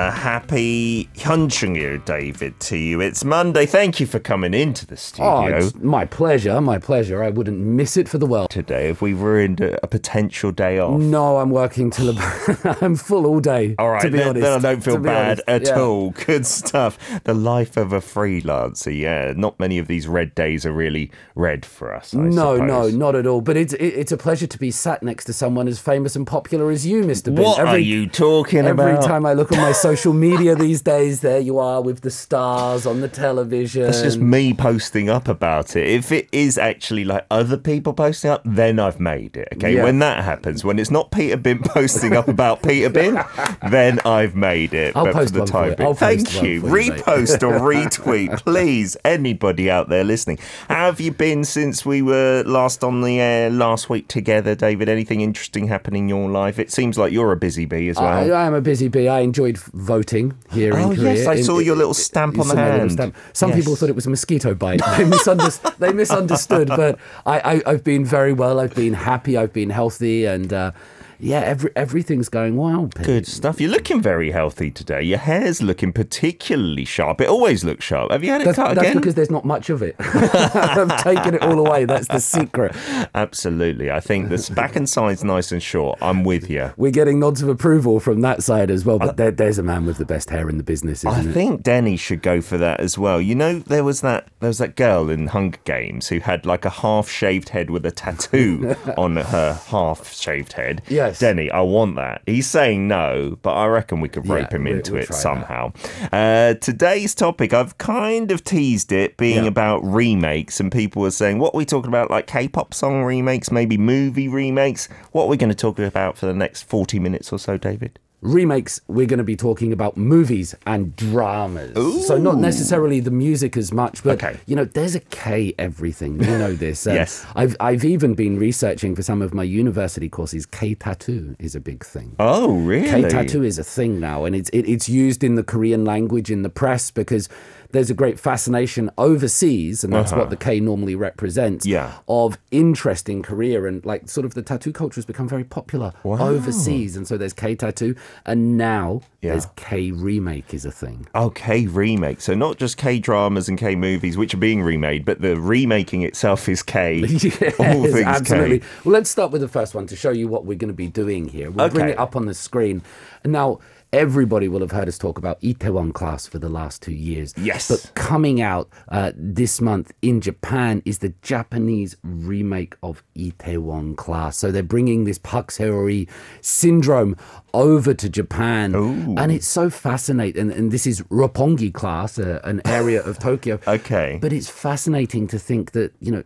A happy Hyunchungil, David, to you. It's Monday. Thank you for coming into the Oh, studio. it's my pleasure, my pleasure. I wouldn't miss it for the world. Today, have we ruined a, a potential day off? No, I'm working till about. I'm full all day. All right, to be then, honest. then I don't feel bad honest. at Yeah. all. Good stuff. The life of a freelancer. Yeah, not many of these red days are really red for us. I No, no, not at all. But it's it, it's a pleasure to be sat next to someone as famous and popular as you, Mr. Bin. What are you talking Every about? Every time I look on my social media these days, there you are with the stars on the television. It's just me posting up about it. If it is actually like other people posting up, then I've made it. Okay. Yeah. When that happens, when it's not Peter Bin posting up about Peter Bin, then I've made it. I'll but post for the time being, thank you. Repost or retweet, please. Anybody out there listening. How have you been since we were last on the air last week together, David? Anything interesting happening in your life? It seems like you're a busy bee as well. I, I am a busy bee. I enjoyed voting here Oh, in Korea. yes, I In- saw your little stamp on the saw my little hand. stamp. Some Yes. people thought it was a mosquito bite. They, misunderstood, they misunderstood, but I, I, I've been very well. I've been happy. I've been healthy, and uh, yeah, every, everything's going well. Pete. Good stuff. You're looking very healthy today. Your hair's looking particularly sharp. It always looks sharp. Have you had it That's, cut that's again? because there's not much of it. I've taken it all away. That's the secret. Absolutely. I think the back and side's nice and short. I'm with you. We're getting nods of approval from that side as well. But there, there's a man with the best hair in the business, isn't I it? think Denny should go for that as well. You know, there was that there was that girl in Hunger Games who had like a half shaved head with a tattoo on her half shaved head. Yes. Denny, I want that. He's saying no, but I reckon we could Yeah, rope him we- into we'll it somehow. Uh, today's topic, I've kind of teased it being Yeah. about remakes, and people were saying, "What are we talking about? Like K-pop song remakes, maybe movie remakes? What are we going to talk about for the next forty minutes or so, David?" Remakes, we're going to be talking about movies and dramas. So not necessarily the music as much, but Okay. you know, there's a K everything. You know this. Uh, Yes. I've I've even been researching for some of my university courses. K tattoo is a big thing. Oh, really? K tattoo is a thing now, and it's it, it's used in the Korean language in the press because there's a great fascination overseas, and that's what the K normally represents. Uh-huh. Yeah. Of interest in Korea, and like sort of the tattoo culture has become very popular overseas, and so there's K tattoo, and now Yeah. there's K remake is a thing. Oh, K remake. So not just K dramas and K movies, which are being remade, but the remaking itself is K. Yes, All things absolutely. K. Well, let's start with the first one to show you what we're going to be doing here. We'll bring it up on the screen. And now, everybody will have heard us talk about Itaewon Class for the last two years. Yes. But coming out uh, this month in Japan is the Japanese remake of Itaewon Class. So they're bringing this Park Seori syndrome over to Japan. And it's so fascinating. And, and this is Roppongi Class, uh, an area of Tokyo. Okay. But it's fascinating to think that, you know,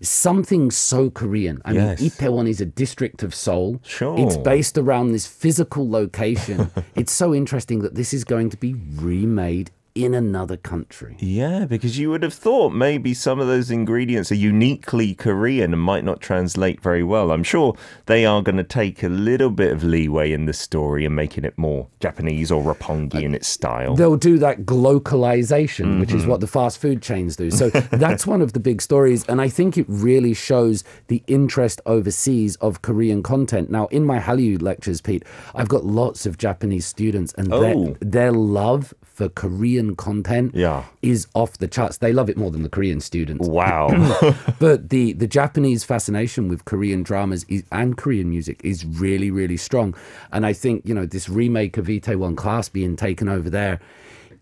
something so Korean. I Yes. mean, Itaewon is a district of Seoul. Sure. It's based around this physical location. it's so interesting that this is going to be remade in another country. Yeah, because you would have thought maybe some of those ingredients are uniquely Korean and might not translate very well. I'm sure they are going to take a little bit of leeway in the story and making it more Japanese or Roppongi in its style. They'll do that glocalization, which is Mm-hmm. what the fast food chains do. So that's one of the big stories. And I think it really shows the interest overseas of Korean content. Now, in my Hallyu lectures, Pete, I've got lots of Japanese students, and Oh. their, their love for Korean content Yeah. is off the charts. They love it more than the Korean students. Wow. but the the Japanese fascination with Korean dramas is, and Korean music is really really strong, and I think you know this remake of Itaewon Class being taken over there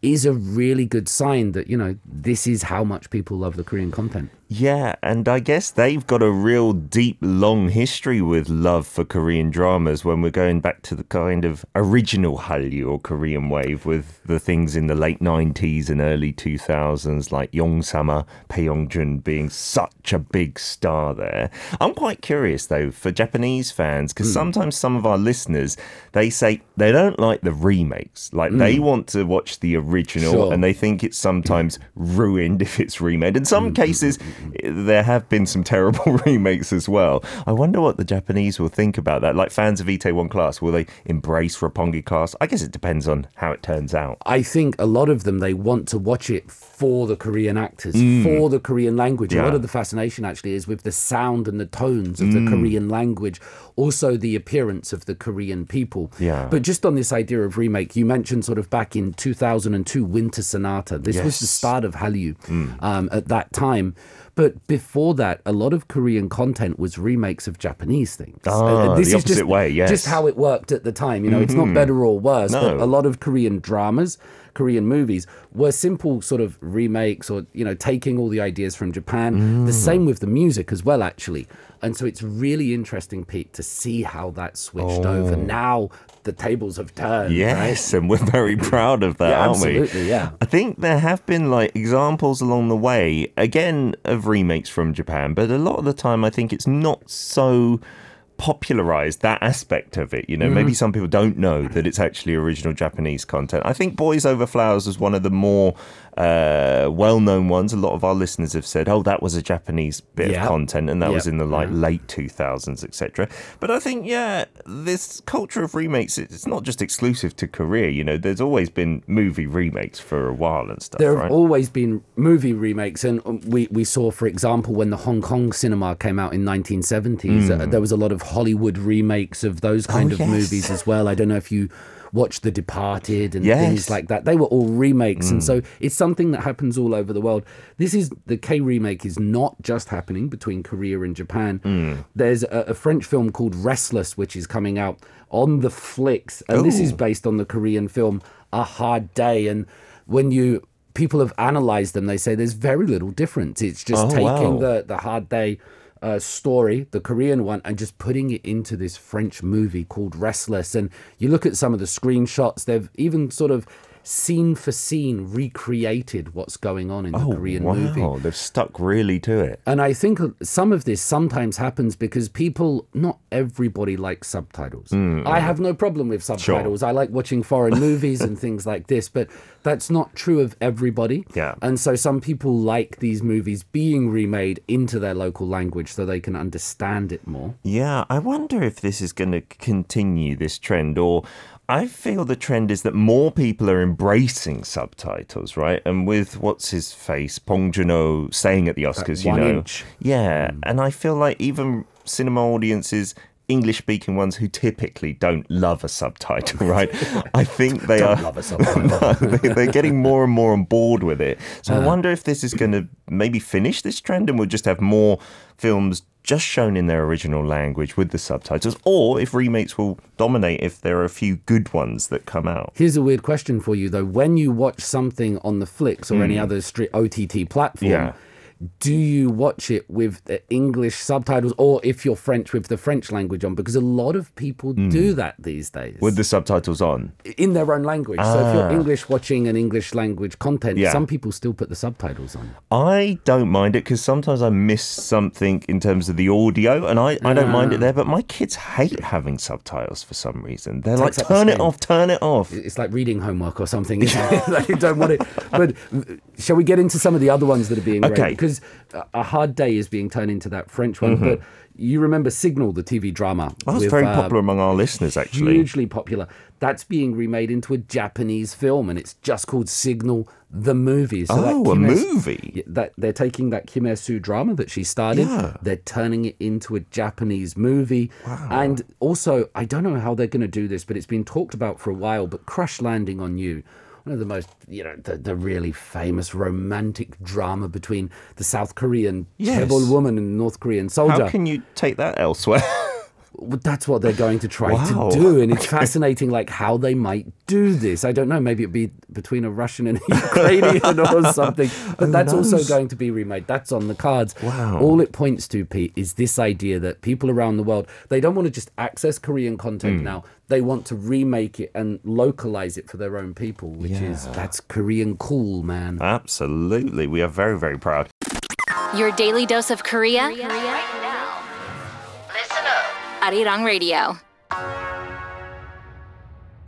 is a really good sign that you know this is how much people love the Korean content. Yeah, and I guess they've got a real deep, long history with love for Korean dramas when we're going back to the kind of original Hallyu or Korean wave with the things in the late 90s and early 2000s like Yon-sama, Young-jun being such a big star there. I'm quite curious though for Japanese fans because hmm. sometimes some of our listeners they say they don't like the remakes. Like they hmm. want to watch the original Sure. and they think it's sometimes ruined if it's remade. In some hmm. cases, there have been some terrible remakes as well. I wonder what the Japanese will think about that. Like fans of Itaewon Class, will they embrace Roppongi Class? I guess it depends on how it turns out. I think a lot of them they want to watch it for the Korean actors, for the Korean language. A lot Mm. Of the fascination actually is with the sound and the tones of Mm. the Korean language, also the appearance of the Korean people. Yeah. But just on this idea of remake, you mentioned sort of back in 2002 Winter Sonata. This was the Mm. start of Hallyu um, at that time. But before that, a lot of Korean content was remakes of Japanese things. Ah, Uh, this the is opposite just, way, yes. Mm-hmm. Just how it worked at the time. You know, it's not better or worse, but a lot of Korean dramas, Korean movies were simple sort of remakes or, you know, taking all the ideas from Japan. The Mm. same with the music as well, actually. And so it's really interesting, Pete, to see how that switched over. Now the tables have turned. right? Yes, and we're very proud of that, Yeah, aren't we? absolutely, yeah. I think there have been like examples along the way, again, of remakes from Japan, but a lot of the time I think it's not so popularized that aspect of it. You know, maybe mm-hmm. some people don't know that it's actually original Japanese content. I think Boys Over Flowers was one of the more uh, well known ones. A lot of our listeners have said, oh, that was a Japanese bit Yeah. of content, and that was in the like late 2000s, etc. But I think, yeah, this culture of remakes, it's not just exclusive to Korea. You know, there's always been movie remakes for a while and stuff, There right? have always been movie remakes, and um, we, we saw, for example, when the Hong Kong cinema came out in 1970s, uh, there was a lot of Hollywood remakes of those kind of Hmm. Oh, yes. movies as well. I don't know if you watched The Departed and Yes. Things like that. They were all remakes, and so it's something that happens all over the world. This is the K remake is not just happening between Korea and Japan. Hmm. There's a, a French film called Restless, which is coming out on the flicks, and this is based on the Korean film A Hard Day. And when you people have analyzed them, they say there's very little difference. It's just Oh, taking wow. the the Hard Day uh, story, the Korean one, and just putting it into this French movie called Restless. And you look at some of the screenshots; they've even sort of scene for scene recreated what's going on in the oh, Korean wow. movie. They've stuck really to it. And I think some of this sometimes happens because people, not everybody likes subtitles. Mm, I have no problem with subtitles. I like watching foreign movies and things like this, but that's not true of everybody. Yeah. And so some people like these movies being remade into their local language so they can understand it more. Yeah, I wonder if this is going to continue this trend or I feel the trend is that more people are embracing subtitles, right? And with what's his face, Bong Joon-ho saying at the Oscars, you know, inch. yeah, and I feel like even cinema audiences. English speaking ones who typically don't love a subtitle, right? I think they Don't are love a subtitle. they, they're getting more and more on board with it. So Uh. I wonder if this is going to maybe finish this trend and we'll just have more films just shown in their original language with the subtitles, or if remakes will dominate if there are a few good ones that come out. Here's a weird question for you though. When you watch something on the Flicks or any other street OTT platform, Hmm. Yeah. Do you watch it with the English subtitles or if you're French with the French language on? Because a lot of people do that these days. With the subtitles on. in their own language. So if you're Ah. English watching an English language content, Yeah. some people still put the subtitles on. I don't mind it because sometimes I miss something in terms of the audio, and I, I don't mind it there. But my kids hate having subtitles for some reason. They're like, up the turn it off, turn it off. It's like reading homework or something. you don't want it. But uh, shall we get into some of the other ones that are being Okay. read? Because A Hard Day is being turned into that French one. But you remember Signal, the TV drama? That was with, very uh, popular among our listeners, actually. hugely popular. That's being remade into a Japanese film, and it's just called Signal the movie. So that Oh, a movie? That they're taking that Kim Su drama that she started, Yeah. they're turning it into a Japanese movie. Wow. And also, I don't know how they're going to do this, but it's been talked about for a while. But Crash Landing on You. One of the most, you know, the, the really famous romantic drama between the South Korean Yes. woman and North Korean soldier. How can you take that elsewhere? Well, That's what they're going to try Wow. to do, and it's fascinating, like how they might do this. I don't know. Maybe it'd be between a Russian and a Ukrainian or something. But that's also going to be remade. That's on the cards. Wow. All it points to, Pete, is this idea that people around the world they don't want to just access Korean content hmm. now. They want to remake it and localize it for their own people, which is Yeah. that's Korean cool, man. Absolutely. We are very, very proud. Your daily dose of Korea. Arirang Radio.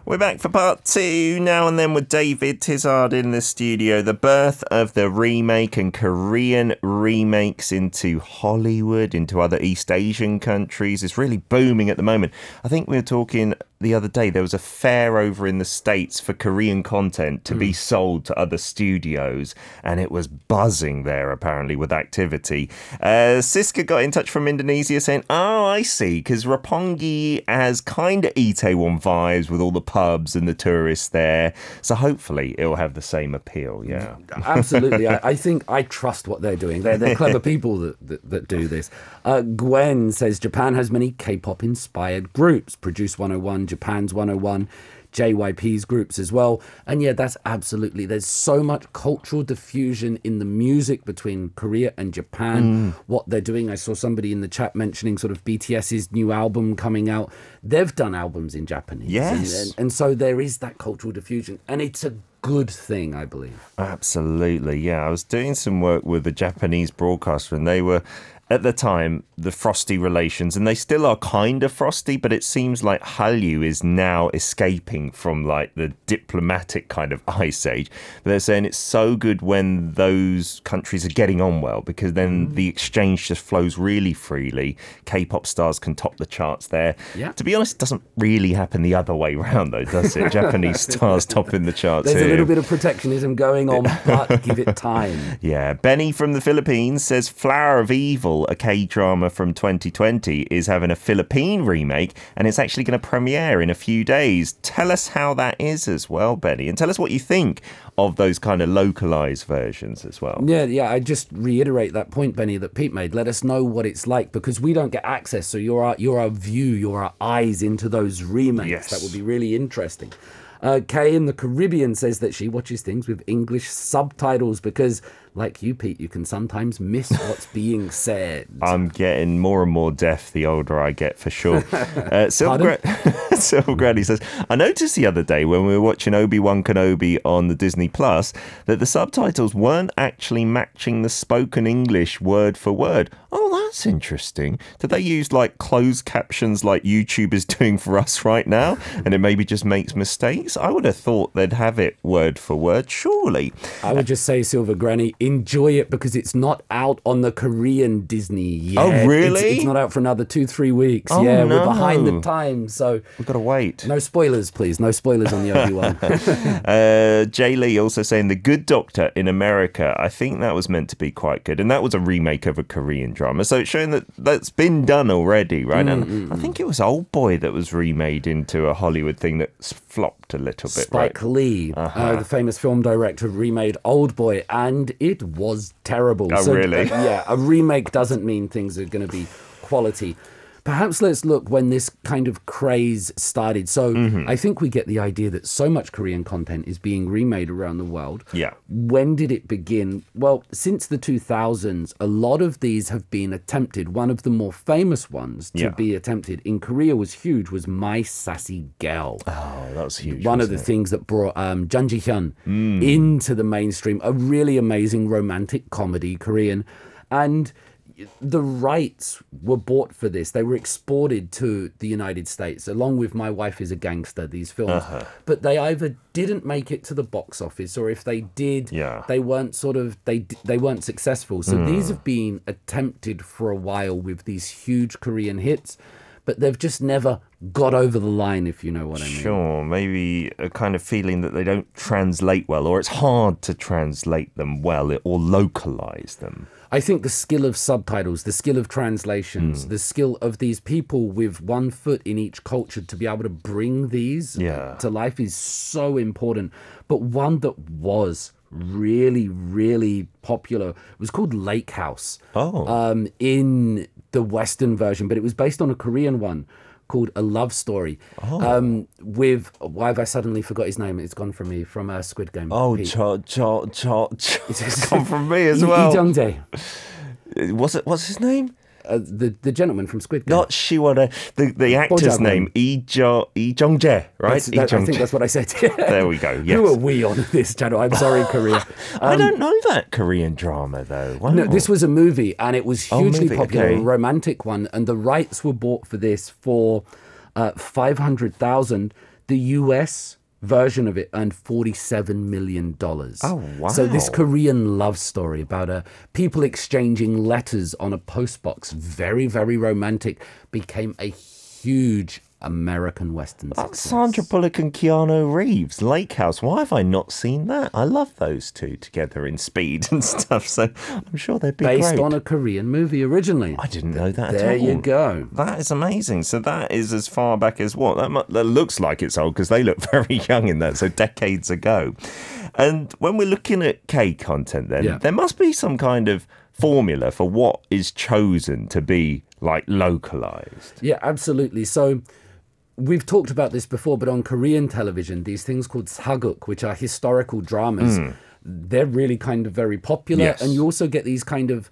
We're back for part two now and then with David Tizard in the studio. The birth of the remake and Korean remakes into Hollywood, into other East Asian countries is really booming at the moment. I think we were talking the other day, there was a fair over in the States for Korean content to be sold to other studios, and it was buzzing there apparently with activity. Uh, Siska got in touch from Indonesia saying, Oh, I see, because Roppongi has kind of Itaewon vibes with all the pubs and the tourists there. So hopefully it'll have the same appeal, yeah. Absolutely. I, I think I trust what they're doing. They're, they're clever people that, that, that do this. Uh, Gwen says Japan has many K pop inspired groups. Produce 101, Japan's 101. JYP's groups as well. And yeah, that's absolutely. There's so much cultural diffusion in the music between Korea and Japan. Mm. What they're doing, I saw somebody in the chat mentioning sort of BTS's new album coming out. They've done albums in Japanese. Yes. And, and, and so there is that cultural diffusion. And it's a good thing, I believe. Absolutely, yeah. I was doing some work with a Japanese broadcaster, and they were, at the time, the frosty relations, and they still are kind of frosty, but it seems like Hallyu is now escaping from like the diplomatic kind of ice age. But they're saying it's so good when those countries are getting on well, because then mm. the exchange just flows really freely. K-pop stars can top the charts there. Yeah. To be honest, it doesn't really happen the other way around, though, does it? Japanese stars topping the charts. There's a little bit of protectionism going on, but give it time. Yeah, Benny from the Philippines says Flower of Evil, a K drama from 2020, is having a Philippine remake and it's actually going to premiere in a few days. Tell us how that is as well, Benny, and tell us what you think of those kind of localized versions as well. Yeah, yeah. I just reiterate that point, Benny, that Pete made. Let us know what it's like because we don't get access. So you're our, you're our view, you're our eyes into those remakes. Yes. That would be really interesting. Uh, Kay in the Caribbean says that she watches things with English subtitles because, like you, Pete, you can sometimes miss what's being said. I'm getting more and more deaf the older I get, for sure. Uh, Silver, Gra- Silver Granny says, I noticed the other day when we were watching Obi Wan Kenobi on the Disney Plus that the subtitles weren't actually matching the spoken English word for word. Oh, that's interesting. Did they use like closed captions like YouTube is doing for us right now? And it maybe just makes mistakes? I would have thought they'd have it word for word, surely. I would just say, Silver Granny, enjoy it because it's not out on the Korean Disney yet. Oh, really? It's, not out for another two, three weeks. Oh, yeah, no. we're behind the times. So We've got to wait. no spoilers, please. No spoilers on the Obi Wan. Uh, Jay Lee also saying The Good Doctor in America. I think that was meant to be quite good. And that was a remake of a Korean drama. So it's showing that that's been done already, right? and I think it was Old Boy that was remade into a Hollywood thing that flopped a little bit, Spike right? Lee, uh, the famous film director, remade Old Boy, and it was terrible. Oh, really? uh, yeah, a remake doesn't mean things are going to be quality. Perhaps let's look when this kind of craze started. So Mm-hmm. I think we get the idea that so much Korean content is being remade around the world. Yeah. When did it begin? Well, since the 2000s, a lot of these have been attempted. One of the more famous ones to Yeah. be attempted in Korea was huge, was My Sassy Gal Oh, that was huge. one of the it? things that brought um, Jun Ji Hyun Mm. into the mainstream. A really amazing romantic comedy, Korean, and the rights were bought for this. They were exported to the United States, along with My Wife Is a Gangster. These films, Uh-huh. but they either didn't make it to the box office, or if they did, Yeah. they weren't sort of they they weren't successful. So Hmm. these have been attempted for a while with these huge Korean hits. But they've just never got over the line, if you know what I mean. Sure, maybe a kind of feeling that they don't translate well, or it's hard to translate them well or localize them. I think the skill of subtitles, the skill of translations, Hmm. the skill of these people with one foot in each culture to be able to bring these Yeah. to life is so important. But one that was really, really popular was called Lake House. Oh. Um, in the Western version, but it was based on a Korean one called A Love Story. Oh. Um, with why have I suddenly forgot his name? It's gone from me from uh, Squid Game. Oh, Pete. cha cha cha. cha. It's come from me as Lee- Lee well. Jung-jae, What's it? What's his name? Uh, the the gentleman from Squid Game. Not Shiwada. The the actor's name Lee Jo Lee Jung Jae, right? That- I think that's what I said. There we go. Yes. Who are we on this channel? I'm sorry, Korea. I don't know that Korean drama though. Wow. No, this was a movie, and it was Oh, hugely movie, popular, okay. a romantic one, and the rights were bought for this for uh, five hundred thousand. The U.S. version of it earned forty-seven million dollars. Oh, wow. So this. Korean love story about uh, people exchanging letters on a postbox, very very romantic, became a huge American Western That's success. Sandra Bullock and Keanu Reeves, Lake House. Why have I not seen that? I love those two together in Speed and stuff. So I'm sure they'd be Based great. on a Korean movie originally. I didn't know that. There at all. you go. That is amazing. So that is as far back as what? That, mu- that looks like it's old because they look very young in that. So decades ago. And when we're looking at K content, then Yeah. there must be some kind of formula for what is chosen to be like localized. Yeah, absolutely. So we've talked about this before, but on Korean television, these things called sageuk, which are historical dramas, hmm. they're really kind of very popular. Yes. And you also get these kind of,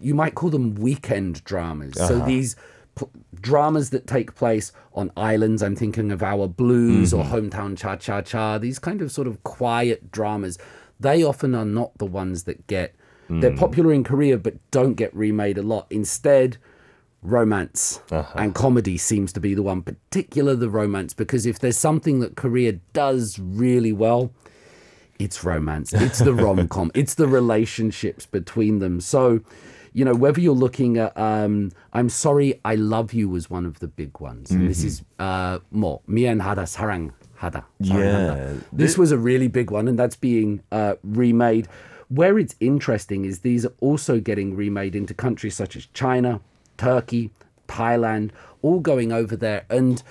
you might call them weekend dramas. So uh-huh. these p- dramas that take place on islands, I'm thinking of Our Blues or mm-hmm. Hometown Cha Cha Cha, these kind of sort of quiet dramas, they often are not the ones that get. They're hmm. popular in Korea, but don't get remade a lot. Instead, romance uh-huh. and comedy seems to be the one particular the romance because if there's something that korea does really well it's romance. It's the rom-com. It's the relationships between them. So you know whether you're looking at um, i'm sorry i love you was one of the big ones. Mm-hmm. this is uh more. Mien hada sarang hada. Yeah this was a really big one and that's being uh, remade. Where it's interesting is these are also getting remade into countries such as china Turkey, Thailand, all going over there. And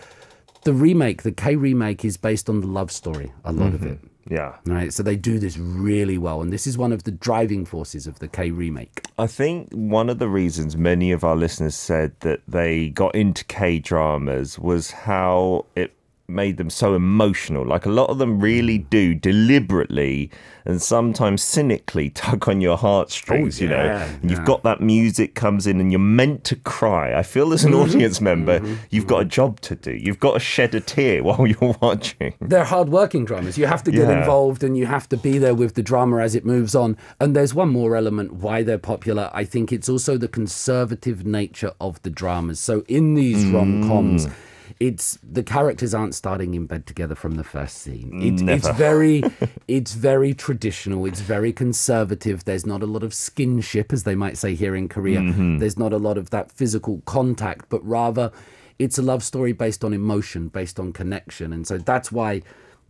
the remake, the K remake, is based on the love story, a lot of it. Mm-hmm. Yeah. Right, so they do this really well, and this is one of the driving forces of the K remake. I think one of the reasons many of our listeners said that they got into K dramas was how it made them so emotional. Like a lot of them really hmm. do deliberately and sometimes cynically tug on your heartstrings, oh, you know. yeah, And You've got that music comes in and you're meant to cry. I feel as an mm-hmm. audience member, mm-hmm. you've got a job to do. You've got to shed a tear while you're watching. They're hard-working dramas. You have to get Yeah. involved, and you have to be there with the drama as it moves on. And there's one more element why they're popular. I think it's also the conservative nature of the dramas. So in these rom-coms. Mm. It's the characters aren't starting in bed together from the first scene. It's, it's very, it's very traditional. It's very conservative. There's not a lot of skinship, as they might say here in Korea. Mm-hmm. There's not a lot of that physical contact, but rather, it's a love story based on emotion, based on connection, and so that's why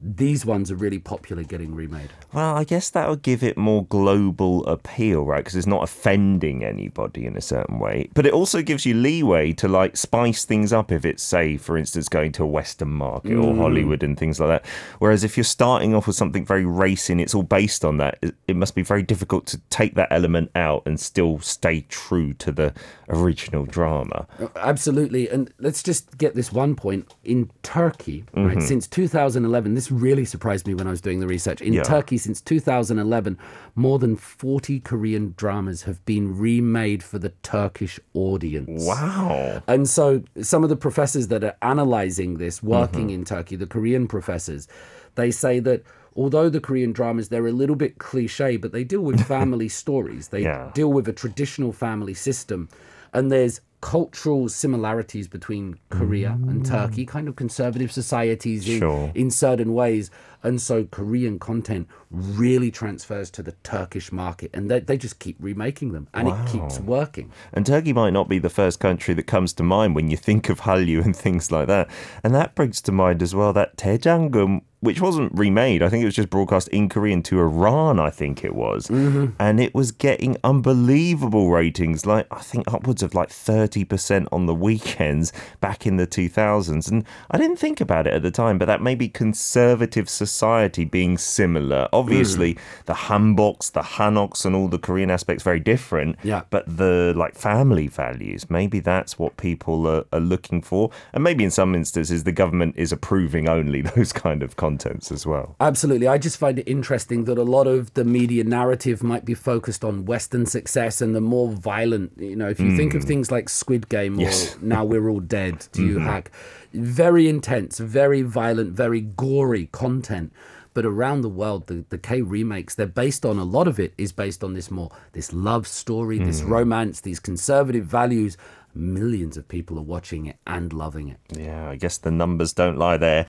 these ones are really popular getting remade. Well, I guess that would give it more global appeal, right? Because it's not offending anybody in a certain way. But it also gives you leeway to like spice things up if it's, say, for instance, going to a Western market or mm. Hollywood and things like that. Whereas if you're starting off with something very racing, it's all based on that, it, it must be very difficult to take that element out and still stay true to the original drama. Oh, absolutely. And let's just get this one point. In Turkey, right, mm-hmm. since 2011, this really surprised me when I was doing the research. In Yeah. Turkey, since 2011, more than 40 Korean dramas have been remade for the Turkish audience. Wow. And so some of the professors that are analyzing this, working mm-hmm. in Turkey, the Korean professors, they say that although the Korean dramas they're a little bit cliche, but they deal with family stories. They Yeah. deal with a traditional family system. And there's cultural similarities between Korea and mm. Turkey, kind of conservative societies in, Sure. in certain ways. And so Korean content really transfers to the Turkish market. And they, they just keep remaking them. And it keeps working. And Turkey might not be the first country that comes to mind when you think of Hallyu and things like that. And that brings to mind as well that Dae Jang Geum which wasn't remade. I think it was just broadcast in Korean to Iran, I think it was. Mm-hmm. And it was getting unbelievable ratings, like I think upwards of like 30 30% on the weekends back in the 2000s. And I didn't think about it at the time, but that may be conservative society being similar. Obviously, mm. the hanboks, the hanoks, and all the Korean aspects very different. Yeah. But the like family values, maybe that's what people are, are looking for. And maybe in some instances, the government is approving only those kind of contents as well. Absolutely. I just find it interesting that a lot of the media narrative might be focused on Western success and the more violent, you know, if you think of mm. things like Squid Game Yes. or Now We're All Dead, Do You mm-hmm. Hack, very intense, very violent, very gory content. But around the world, the, the K remakes, they're based on a lot of it is based on this more, this love story, this mm. romance, these conservative values. Millions of people are watching it and loving it. Yeah, I guess the numbers don't lie there.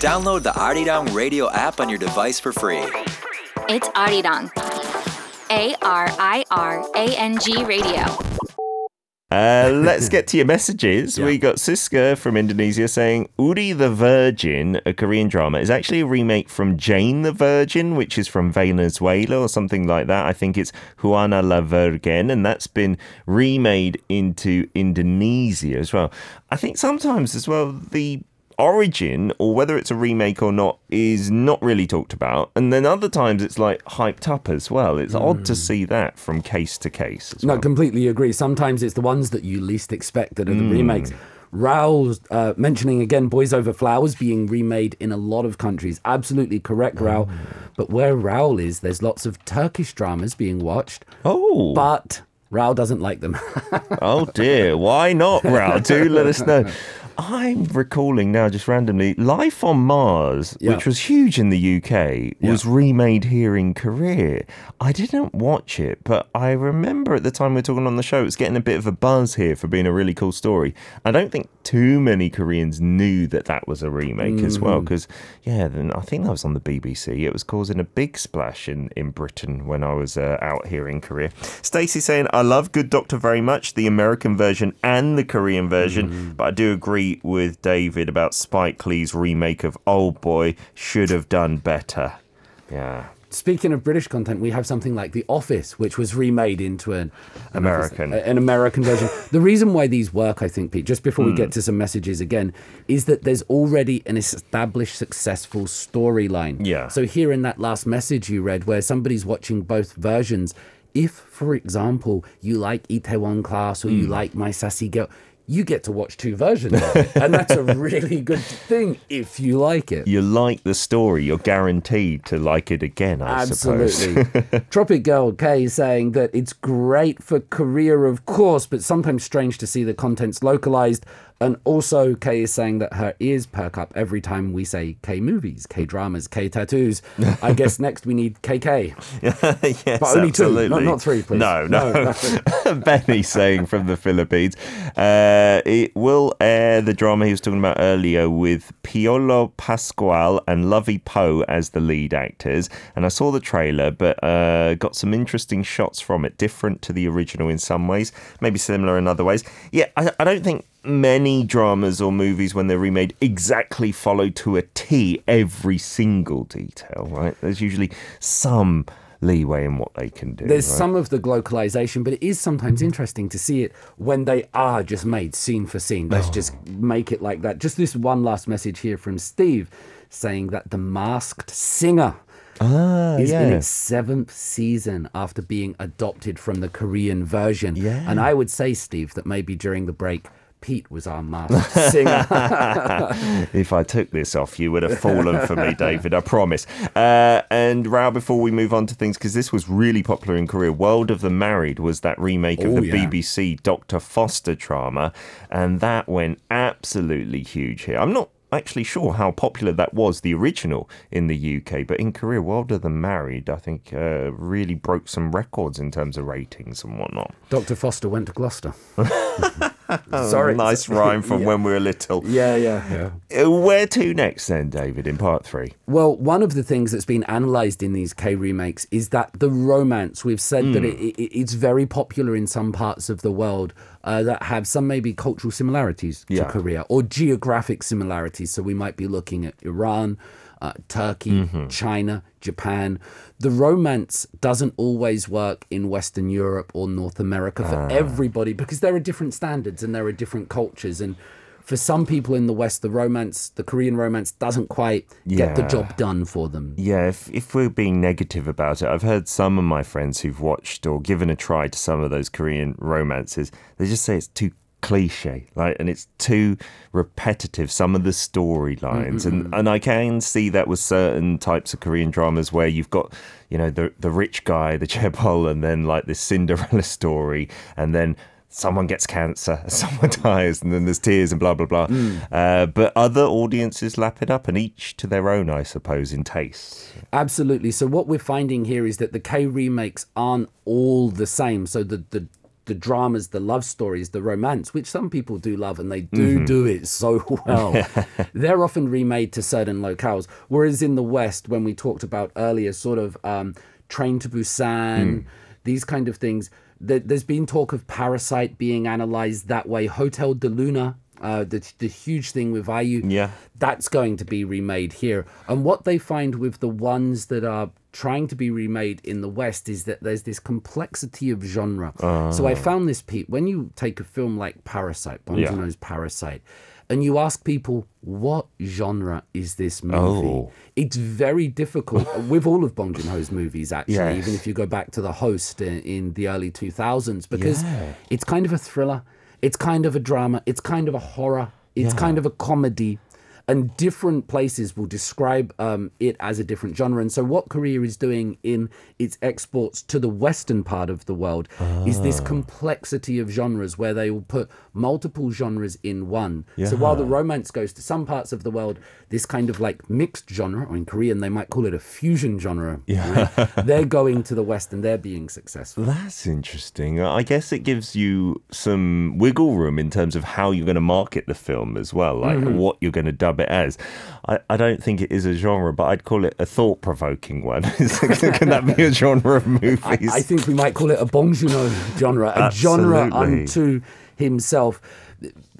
Download the Arirang Radio app on your device for free. It's Arirang. A R I R A N G Radio. Uh, let's get to your messages. We got Siska from Indonesia saying Woori the Virgin, a Korean drama, is actually a remake from Jane the Virgin, which is from Venezuela or something like that. I think it's Juana la Virgen, and that's been remade into Indonesia as well. I think sometimes as well the origin or whether it's a remake or not is not really talked about and then other times it's like hyped up as well it's odd to hmm. see that from case to case as No, well. completely agree. Sometimes it's the ones that you least expect that are the remakes. Hmm. Raoul's uh, mentioning again Boys Over Flowers being remade in a lot of countries. Absolutely correct, Raoul. Hmm. But where Raoul is, there's lots of Turkish dramas being watched, oh but Raoul doesn't like them. Oh dear, why not, Raoul? Do let us know. I'm recalling now, just randomly, Life on Mars, Yeah. which was huge in the UK, was remade here in Korea. I didn't watch it, but I remember at the time we were talking on the show, it was getting a bit of a buzz here for being a really cool story. I don't think too many Koreans knew that that was a remake as well, Mm. because, yeah, then I think that was on the BBC. It was causing a big splash in, in Britain when I was uh, out here in Korea. Stacey saying, I love Good Doctor very much, the American version and the Korean version, Mm-hmm. but I do agree with David about Spike Lee's remake of Old Boy should have done better. Yeah. Speaking of British content, we have something like The Office, which was remade into an American. an American version. the reason why these work, I think, Pete, just before we Hmm. get to some messages again, is that there's already an established successful storyline. Yeah. So here in that last message you read, where somebody's watching both versions, if, for example, you like Itaewon Class or Hmm. you like My Sassy Girl. You get to watch two versions of it. And that's a really good thing if you like it. You like the story, you're guaranteed to like it again, I suppose. Absolutely. Tropic Girl K is saying that it's great for Korea, of course, but sometimes strange to see the contents localized. And also, Kay is saying that her ears perk up every time we say K movies, K dramas, K tattoos. I guess next we need KK. yes, But only two, absolutely. not- not three, please. No, no. No, Benny saying from the Philippines, uh, it will air the drama he was talking about earlier with Piolo Pascual and Lovi Poe as the lead actors. And I saw the trailer, but uh, got some interesting shots from it, different to the original in some ways, maybe similar in other ways. Yeah, I, I don't think many dramas or movies when they're remade exactly follow to a T every single detail, right? There's usually some leeway in what they can do. There's right? some of the localization, but it is sometimes interesting to see it when they are just made scene for scene. Let's just make it like that. Just this one last message here from Steve saying that The Masked Singer Ah, is yeah. in its seventh season after being adopted from the Korean version. Yeah. And I would say, Steve, that maybe during the break, Pete was our master singer. if I took this off, you would have fallen for me, David. I promise. Uh, and Rao, before we move on to things, because this was really popular in Korea, World of the Married was that remake of Oh, the yeah. BBC Dr. Foster drama, and that went absolutely huge here. I'm not actually sure how popular that was, the original in the UK, but in Korea, World of the Married, I think, uh, really broke some records in terms of ratings and whatnot. Dr. Foster went to Gloucester. Sorry. Nice rhyme from Yeah. when we were little. Yeah, yeah, yeah. Uh, Where to next, then, David, in part three? Well, one of the things that's been analysed in these K remakes is that the romance, we've said that Hmm. it, it, it's very popular in some parts of the world uh, that have some maybe cultural similarities to Yeah. Korea or geographic similarities. So we might be looking at Iran. Uh, Turkey, China, Japan. The romance doesn't always work in Western Europe or North America for everybody because there are different standards and there are different cultures. And for some people in the West, the romance, the Korean romance, doesn't quite get the job done for them. Yeah, if, if we're being negative about it, I've heard some of my friends who've watched or given a try to some of those Korean romances, they just say it's too cliche, like, and it's too repetitive. Some of the storylines, and and I can see that with certain types of Korean dramas where you've got, you know, the the rich guy, the chaebol, and then like this Cinderella story, and then someone gets cancer, someone dies, and then there's tears and blah blah blah. Uh, but other audiences lap it up, and each to their own, I suppose, in taste. Absolutely. So what we're finding here is that the K remakes aren't all the same. So the the the dramas, the love stories, the romance, which some people do love and they do do it so well, they're often remade to certain locales. Whereas in the West, when we talked about earlier, sort of um, Train to Busan, these kind of things, there, there's been talk of Parasite being analyzed that way. Hotel de Luna. Uh, the, the huge thing with IU, Yeah. that's going to be remade here. And what they find with the ones that are trying to be remade in the West is that there's this complexity of genre. So I ah. found this, Pete, when you take a film like Parasite, Bong Yeah. Joon-ho's Parasite, and you ask people, what genre is this movie? Oh. It's very difficult with all of Bong Joon-ho's movies, actually, Yes. even if you go back to The Host in, in the early 2000s, because Yeah. it's kind of a thriller, it's kind of a drama, it's kind of a horror, it's kind of a comedy. And different places will describe um, it as a different genre. And so, what Korea is doing in its exports to the Western part of the world is this complexity of genres where they will put multiple genres in one. So, while the romance goes to some parts of the world, this kind of like mixed genre, or in Korean, they might call it a fusion genre, right? they're going to the West and they're being successful. That's interesting. I guess it gives you some wiggle room in terms of how you're going to market the film as well, like what you're going to dub it as. I, I don't think it is a genre, but I'd call it a thought provoking one. Can that be a genre of movies? I think we might call it a Bong genre, a genre unto himself.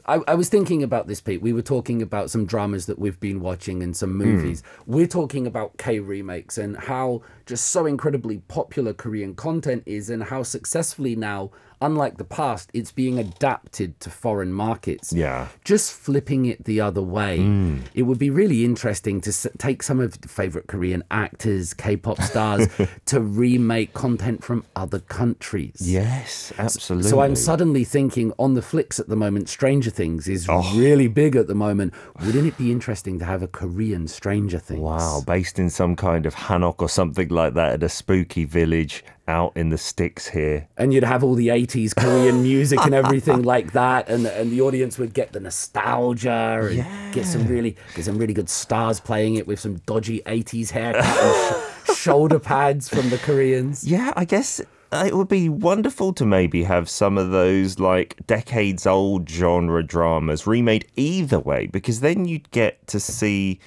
I, I was thinking about this, Pete. We were talking about some dramas that we've been watching and some hmm. movies. We're talking about K remakes and how just so incredibly popular Korean content is, and how successfully now, unlike the past, it's being adapted to foreign markets. Yeah. Just flipping it the other way, mm. it would be really interesting to s- take some of the favorite Korean actors, K-pop stars, to remake content from other countries. yes, absolutely. So I'm suddenly thinking on the flicks at the moment, Stranger Things is Oh. really big at the moment. Wouldn't it be interesting to have a Korean Stranger Things? Wow, based in some kind of Hanok or something like that at a spooky village out in the sticks here. And you'd have all the 80s Korean music and everything like that, and and the audience would get the nostalgia and get some really get some really good stars playing it with some dodgy 80s haircut and sh- shoulder pads from the Koreans. Yeah, I guess uh, it would be wonderful to maybe have some of those like decades old genre dramas remade either way because then you'd get to see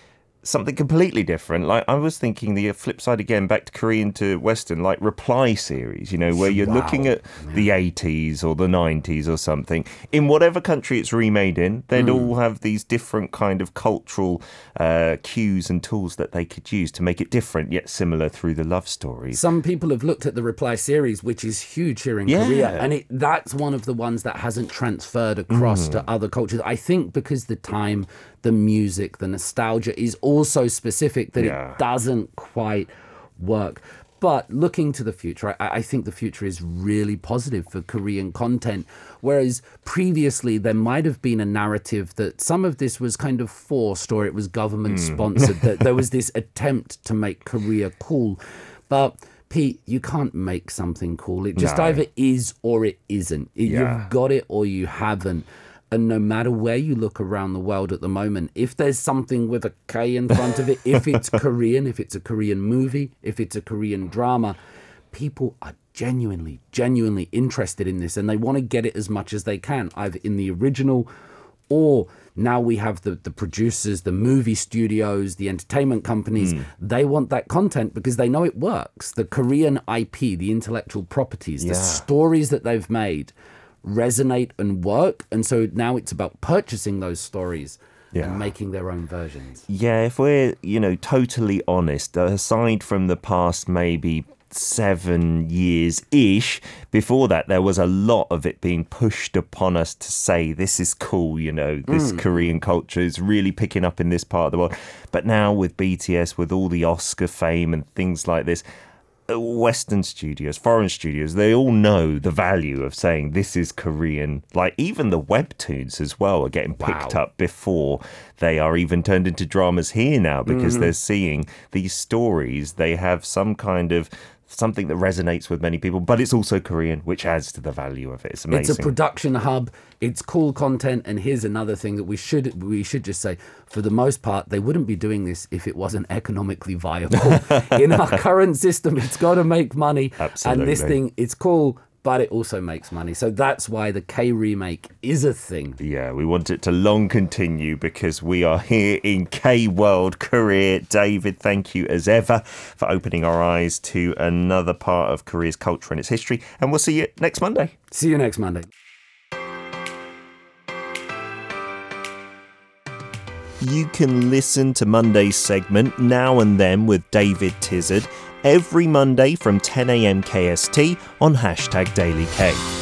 something completely different. Like I was thinking the flip side again, back to Korean to Western, like reply series, you know, where you're looking Wow. at the 80s or the 90s or something. In whatever country it's remade in, they'd Hmm. all have these different kind of cultural uh, cues and tools that they could use to make it different yet similar through the love stories. Some people have looked at the Reply series, which is huge here in Yeah. Korea, and it that's one of the ones that hasn't transferred across Mm. to other cultures. I think because the time, the music, the nostalgia is also specific that Yeah. it doesn't quite work. But looking to the future, I, I think the future is really positive for Korean content. Whereas previously, there might have been a narrative that some of this was kind of forced or it was government Hmm. sponsored, that there was this attempt to make Korea cool. But Pete, you can't make something cool. It just No. either is or it isn't. Yeah. You've got it or you haven't. And no matter where you look around the world at the moment, if there's something with a K in front of it, if it's Korean, if it's a Korean movie, if it's a Korean drama, people are genuinely, genuinely interested in this and they want to get it as much as they can, either in the original or now we have the, the producers, the movie studios, the entertainment companies. Hmm. They want that content because they know it works. The Korean IP, the intellectual properties, the stories that they've made resonate and work. And so now it's about purchasing those stories Yeah. and making their own versions. Yeah, if we're, you know, totally honest, aside from the past maybe seven years ish, before that, there was a lot of it being pushed upon us to say, this is cool, you know, this hmm. Korean culture is really picking up in this part of the world. But now with BTS, with all the Oscar fame and things like this, Western studios, foreign studios, they all know the value of saying this is Korean. Like even the webtoons as well are getting picked Wow. up before they are even turned into dramas here now because mm-hmm. they're seeing these stories. They have some kind of something that resonates with many people, but it's also Korean, which adds to the value of it. It's amazing. It's a production hub. It's cool content. And here's another thing that we should we should just say: for the most part, they wouldn't be doing this if it wasn't economically viable. In our current system, it's got to make money. Absolutely. And this thing, it's cool, but it also makes money. So that's why the K remake is a thing. Yeah, we want it to long continue because we are here in K World Korea. David, thank you as ever for opening our eyes to another part of Korea's culture and its history. And we'll see you next Monday. See you next Monday. You can listen to Monday's segment Now and Then with David Tizard every Monday from 10am KST on hashtag Daily K.